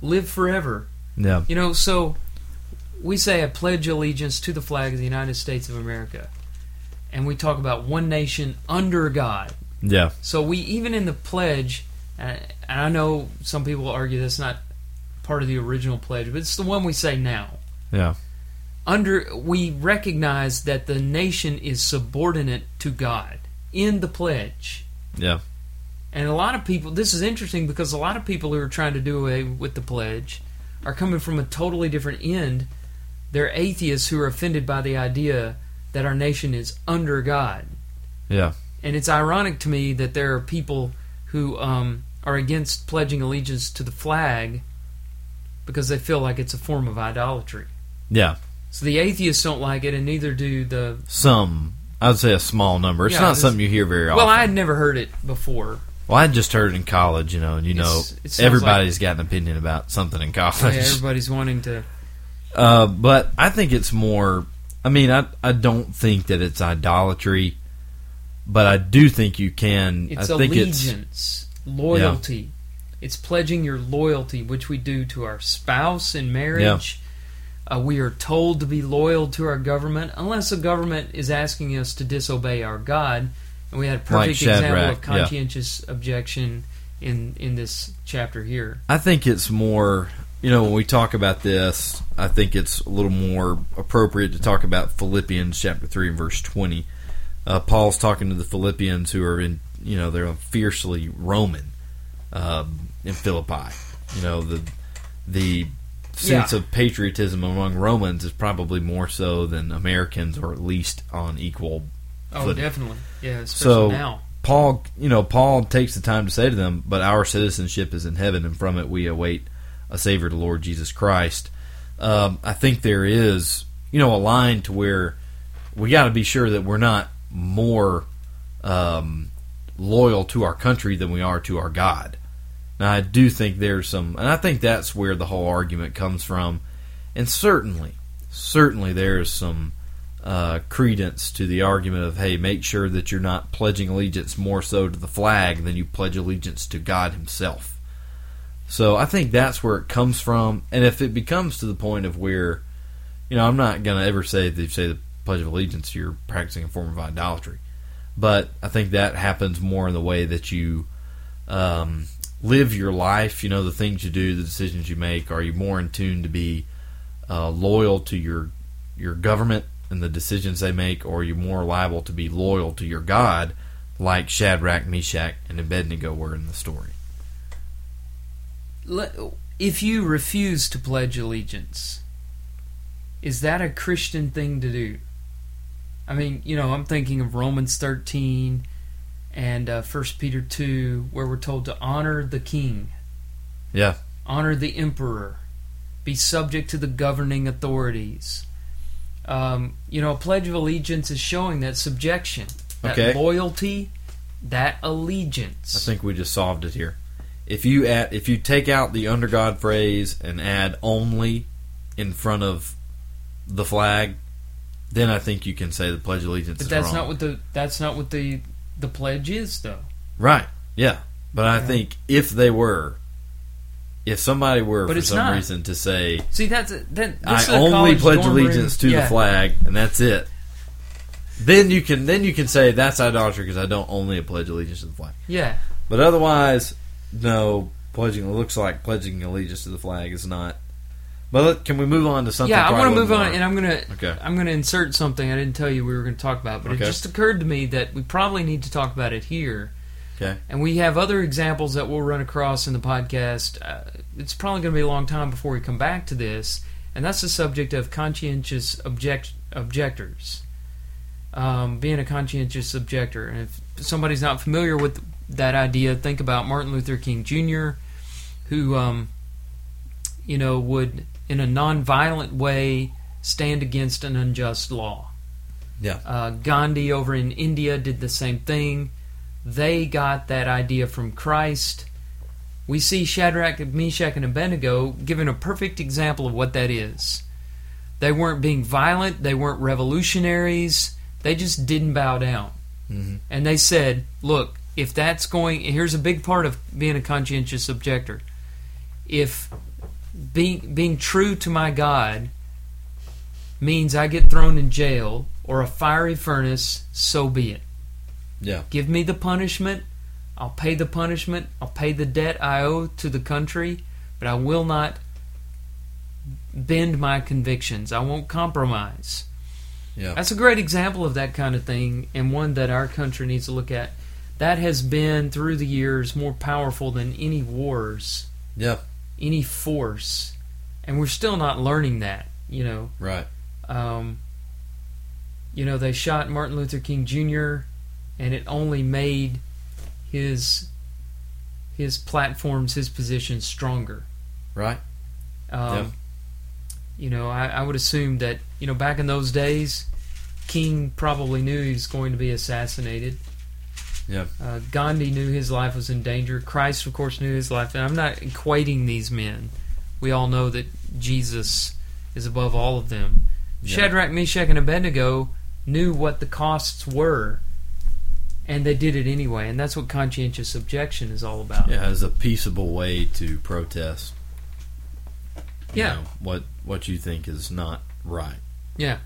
Live forever." Yeah. You know, so we say I pledge allegiance to the flag of the United States of America, and we talk about one nation under God. Yeah. So we even in the pledge, and and I know some people argue that's not part of the original pledge, but it's the one we say now. Yeah. Under we recognize that the nation is subordinate to God in the pledge. Yeah. And a lot of people, this is interesting because a lot of people who are trying to do away with the pledge are coming from a totally different end. They're atheists who are offended by the idea that our nation is under God. Yeah. And it's ironic to me that there are people who um, are against pledging allegiance to the flag because they feel like it's a form of idolatry. Yeah. So the atheists don't like it, and neither do the. Some, I would say a small number. It's Yeah, not something you hear very often. Well. I had never heard it before. well, I just heard it in college, you know, and you know, It's- it sounds everybody's got an opinion about something in college. Yeah, everybody's wanting to. Uh, but I think it's more. I mean, I I don't think that it's idolatry, but I do think you can. It's I think it's allegiance, loyalty. It's pledging your loyalty, which we do to our spouse in marriage. Uh, we are told to be loyal to our government, unless the government is asking us to disobey our God. And we had a Like perfect example of conscientious objection in in this chapter here. I think it's more. You know, when we talk about this, I think it's a little more appropriate to talk about Philippians chapter three and verse twenty. Uh, Paul's talking to the Philippians who are in. You know, they're fiercely Roman um, in Philippi. You know, the the sense Yeah. of patriotism among Romans is probably more so than Americans, or at least on equal Oh, footing. definitely, yeah. Especially So- now, Paul, you know, Paul takes the time to say to them, "But our citizenship is in heaven, and from it we await a Savior, the Lord Jesus Christ." Um, I think there is, you know, a line to where we got to be sure that we're not more um, loyal to our country than we are to our God. Now, I do think there's some, and I think that's where the whole argument comes from, and certainly, certainly there's some uh, credence to the argument of hey, make sure that you're not pledging allegiance more so to the flag than you pledge allegiance to God Himself. So I think that's where it comes from, and if it becomes to the point of where, you know, I'm not gonna ever say that you say the Pledge of Allegiance, you're practicing a form of idolatry, but I think that happens more in the way that you um, live your life. You know, the things you do, the decisions you make. Are you more in tune to be uh, loyal to your your government and the decisions they make, or are you more liable to be loyal to your God, like Shadrach, Meshach, and Abednego were in the story? If you refuse to pledge allegiance, is that a Christian thing to do? I mean, you know, I'm thinking of Romans 13 and uh, 1 Peter 2, where we're told to honor the king, Yeah, honor the emperor, be subject to the governing authorities. Um, you know, a pledge of allegiance is showing that subjection, that Okay. loyalty, that allegiance. I think we just solved it here. If you add, if you take out the under God phrase and add only in front of the flag, then I think you can say the Pledge of Allegiance But is that's wrong. not what the that's not what the the pledge is, though. right. Yeah, but I Yeah. think if they were, if somebody were But for some not. reason to say See, that's a, that. I only pledge dorm room- allegiance to yeah. the flag and that's it, then you can then you can say that's idolatry because I don't only pledge allegiance to the flag. Yeah, But otherwise, no. Pledging it looks like pledging allegiance to the flag is not. But can we move on to something? yeah. I want to move on, and I'm gonna Okay. I'm gonna insert something I didn't tell you we were going to talk about, but Okay. it just occurred to me that we probably need to talk about it here. Okay. And we have other examples that we'll run across in the podcast. Uh, it's probably going to be a long time before we come back to this, and that's the subject of conscientious object objectors. Um, being a conscientious objector, and if somebody's not familiar with that idea, think about Martin Luther King Jr., who, um, you know, would in a nonviolent way stand against an unjust law. Yeah. Uh, Gandhi over in India did the same thing. They got that idea from Christ. We see Shadrach, Meshach, and Abednego giving a perfect example of what that is. They weren't being violent, they weren't revolutionaries, they just didn't bow down. hmm And they said, look, if that's going, here's a big part of being a conscientious objector. If being, being true to my God means I get thrown in jail or a fiery furnace, so be it. Yeah. Give me the punishment. I'll pay the punishment. I'll pay the debt I owe to the country, but I will not bend my convictions. I won't compromise. Yeah. That's a great example of that kind of thing, and one that our country needs to look at. That has been, through the years, more powerful than any wars, Yeah. Any force. And we're still not learning that, you know. Right. Um, you know, they shot Martin Luther King Jr., and it only made his his platforms, his positions stronger. Right. Um, Yeah. You know, I, I would assume that you know back in those days, King probably knew he was going to be assassinated. Yeah. Uh, Gandhi knew his life was in danger. Christ, of course, knew his life. And I'm not equating these men. We all know that Jesus is above all of them. Yeah. Shadrach, Meshach, and Abednego knew what the costs were, and they did it anyway. And that's what conscientious objection is all about. Yeah. As a peaceable way to protest. Yeah. know, what what you think is not right. Yeah.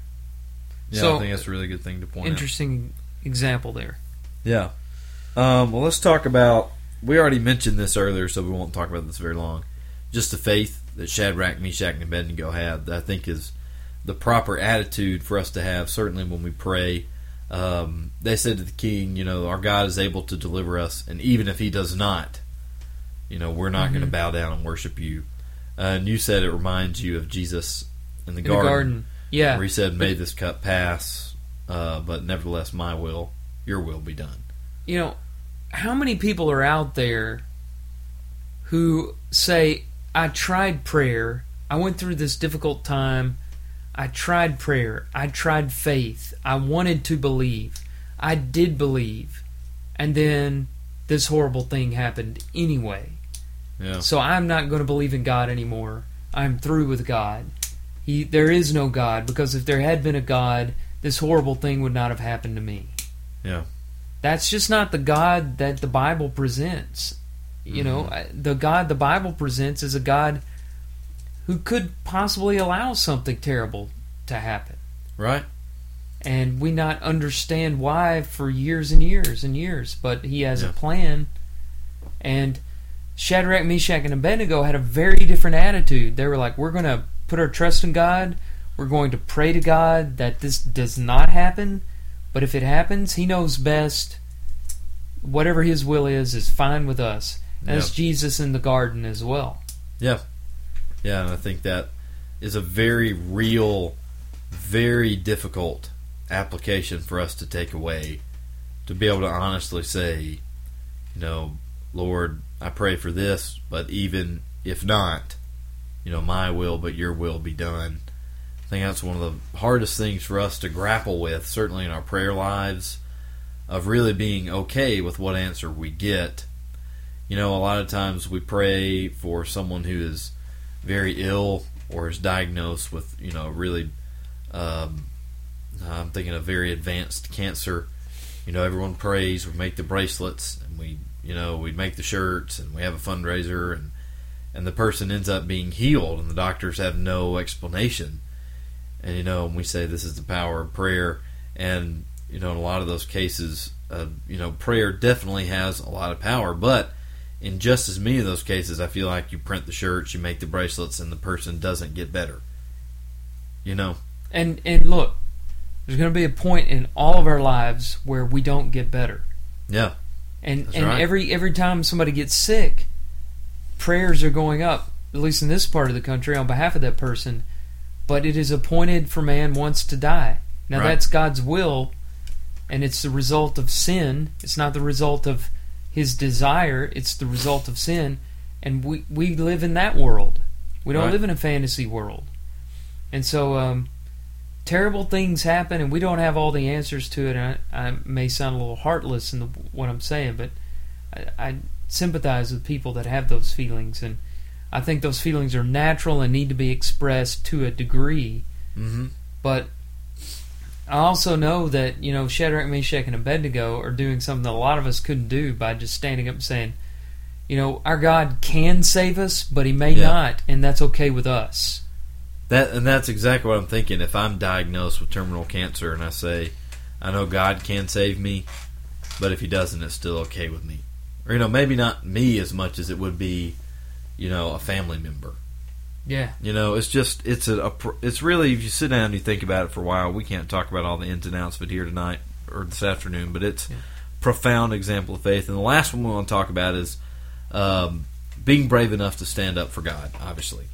Yeah. So- I think that's a really good thing to point out. Interesting example there. Yeah. Um, well, let's talk about. We already mentioned this earlier, so we won't talk about this very long. Just the faith that Shadrach, Meshach, and Abednego had, that I think is the proper attitude for us to have. Certainly, when we pray, um, they said to the king, "You know, our God is able to deliver us, and even if He does not, you know, we're not going to bow down and worship you." Uh, and you said it reminds you of Jesus in the In garden, the garden. Yeah. where He said, "May this cup pass, uh, but nevertheless, my will, your will, be done." You know, how many people are out there who say, I tried prayer, I went through this difficult time, I tried prayer, I tried faith, I wanted to believe, I did believe, and then this horrible thing happened anyway. Yeah. So I'm not going to believe in God anymore. I'm through with God. He, there is no God because if there had been a God, this horrible thing would not have happened to me. Yeah. That's just not the God that the Bible presents. You know, Mm-hmm. The God the Bible presents is a God who could possibly allow something terrible to happen. Right? And we not understand why for years and years and years, but he has Yeah. a plan. And Shadrach, Meshach, and Abednego had a very different attitude. They were like, "We're going to put our trust in God. We're going to pray to God that this does not happen. But if it happens, He knows best. Whatever His will is, is fine with us. That's. Jesus in the garden as well. Yeah. Yeah, and I think that is a very real, very difficult application for us to take away. To be able to honestly say, you know, Lord, I pray for this, but even if not, you know, my will, but your will be done. Think that's one of the hardest things for us to grapple with, certainly in our prayer lives, of really being okay with what answer we get. You know, a lot of times we pray for someone who is very ill or is diagnosed with, you know, really, um, I'm thinking of very advanced cancer. You know, everyone prays, we make the bracelets, and we, you know, we make the shirts, and we have a fundraiser, and and the person ends up being healed, and the doctors have no explanation. And you know, and we say this is the power of prayer, and you know, in a lot of those cases, uh, you know, prayer definitely has a lot of power, but in just as many of those cases, I feel like you print the shirts, you make the bracelets, and the person doesn't get better. You know, And and look, there's going to be a point in all of our lives where we don't get better. yeah, And and right. every every time somebody gets sick, prayers are going up, at least in this part of the country, on behalf of that person. But it is appointed for man once to die. Now Right. that's God's will, and it's the result of sin. It's not the result of His desire. It's the result of sin, and we we live in that world. We don't Right. live in a fantasy world, and so um, terrible things happen, and we don't have all the answers to it. And I, I may sound a little heartless in the, what I'm saying, but I, I sympathize with people that have those feelings, and I think those feelings are natural and need to be expressed to a degree. mm-hmm. But I also know that you know Shadrach, Meshach, and Abednego are doing something that a lot of us couldn't do by just standing up and saying, you know, our God can save us, but He may Yeah. not, and that's okay with us. that and that's exactly what I'm thinking. If I'm diagnosed with terminal cancer and I say, I know God can save me, but if He doesn't, it's still okay with me. Or you know, maybe not me as much as it would be, you know, a family member. Yeah, You know, it's just it's a, a it's really if you sit down and you think about it for a while. We can't talk about all the ins and outs of it here tonight or this afternoon, but it's Yeah. profound example of faith. And the last one we want to talk about is um, being brave enough to stand up for God. Obviously,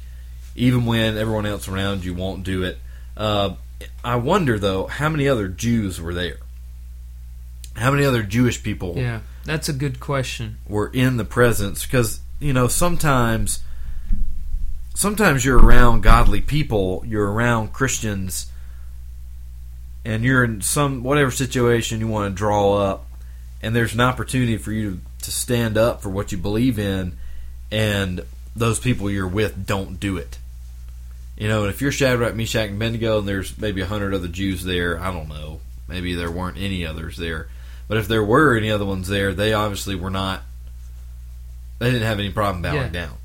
even when everyone else around you won't do it. Uh, I wonder though, how many other Jews were there? How many other Jewish people yeah, that's a good question. were in the presence because you know sometimes sometimes you're around godly people you're around christians and you're in some whatever situation you want to draw up and there's an opportunity for you to, to stand up for what you believe in and those people you're with don't do it. You know and if you're shadrach meshach and abednego and there's maybe a hundred other jews there i don't know. Maybe there weren't any others there. But if there were any other ones there they obviously were not they didn't have any problem bowing Yeah. down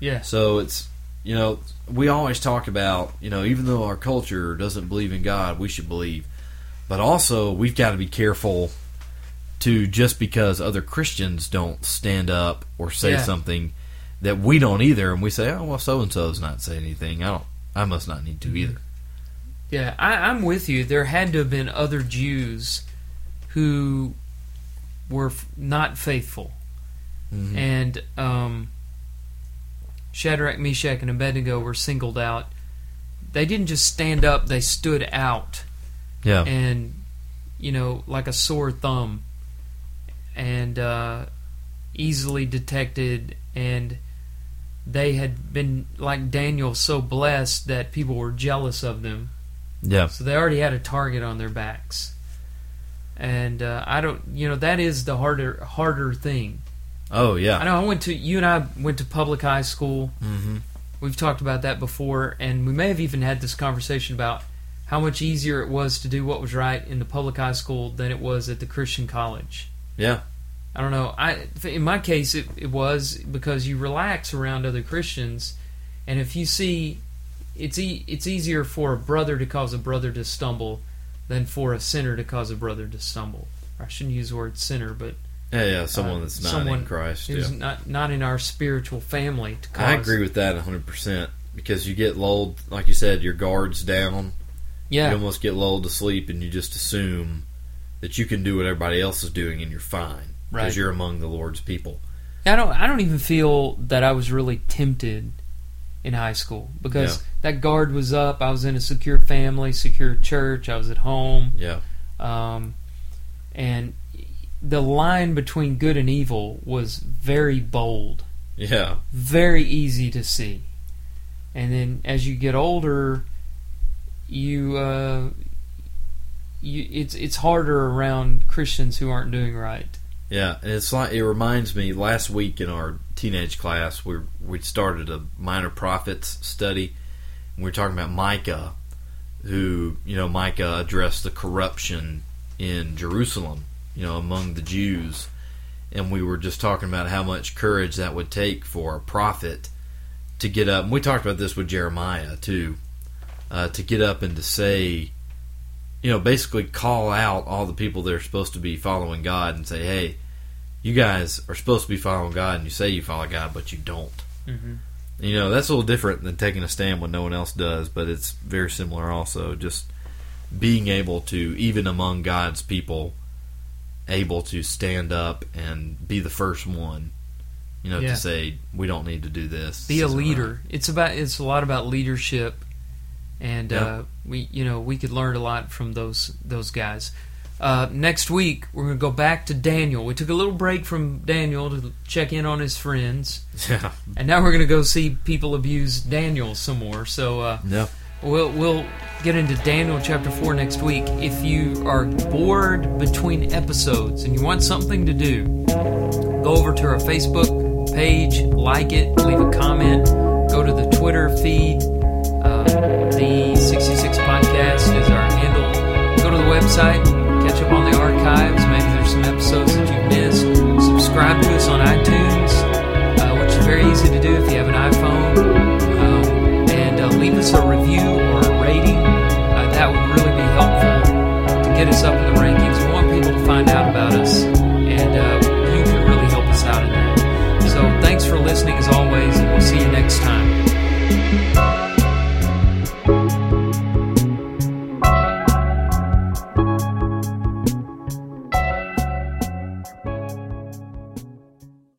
Yeah, so it's you know we always talk about you know even though our culture doesn't believe in God, we should believe, but also we've got to be careful to just because other Christians don't stand up or say Yeah. something that we don't either, and we say, oh well, so and so's not saying anything. I don't. I must not need to Mm-hmm. either. Yeah, I, I'm with you. There had to have been other Jews who were f- not faithful, Mhm. and um, Shadrach, Meshach, and Abednego were singled out. They didn't just stand up; they stood out, Yeah, and you know, like a sore thumb, and uh, easily detected. And they had been like Daniel, so blessed that people were jealous of them. yeah, So they already had a target on their backs. And uh, I don't, you know, that is the harder harder thing. Oh yeah. I know I went to you and I went to public high school. hmm We've talked about that before, and we may have even had this conversation about how much easier it was to do what was right in the public high school than it was at the Christian college. yeah, I don't know. I in my case it, it was because you relax around other Christians, and if you see, it's e- it's easier for a brother to cause a brother to stumble than for a sinner to cause a brother to stumble. I shouldn't use the word sinner, but yeah, yeah. Someone Uh, that's not someone in Christ. who's Yeah. not not in our spiritual family to cause. I agree with that 100%. because you get lulled, like you said, your guards down. Yeah, you almost get lulled to sleep, and you just assume that you can do what everybody else is doing, and you're fine Right. because you're among the Lord's people. I don't. I don't even feel that I was really tempted in high school because Yeah. that guard was up. I was in a secure family, secure church. I was at home, Yeah, um, and the line between good and evil was very bold, yeah, very easy to see. And then as you get older, you uh, you it's it's harder around Christians who aren't doing right. yeah. And it's like it reminds me. Last week in our teenage class, we we started a minor prophets study, and we were talking about Micah, who you know Micah addressed the corruption in Jerusalem, you know, among the Jews, and we were just talking about how much courage that would take for a prophet to get up. And we talked about this with Jeremiah too, uh, to get up and to say, you know, basically call out all the people that are supposed to be following God and say, hey, you guys are supposed to be following God, and you say you follow God, but you don't. Mm-hmm. You know, that's a little different than taking a stand when no one else does, but it's very similar also. Just being able to, even among God's people, able to stand up and be the first one, you know, Yeah. to say, we don't need to do this. be a leader. right." It's about it's a lot about leadership, and Yeah. uh, we you know we could learn a lot from those those guys. Uh, next week we're going to go back to Daniel. We took a little break from Daniel to check in on his friends, Yeah. and now we're going to go see people abuse Daniel some more. So uh, Yeah. We'll we'll get into Daniel chapter four next week. If you are bored between episodes and you want something to do, go over to our Facebook page, like it, leave a comment, go to the Twitter feed. Uh, the 66 podcast is our handle. Go to the website, catch up on the archives. Maybe there's some episodes that you've missed. Subscribe to us on iTunes, uh, which is very easy to do if you have an iPhone leave us a review or a rating. Uh, that would really be helpful to get us up in the rankings. We want people to find out about us, and uh, you can really help us out in that. So thanks for listening as always, and we'll see you next time.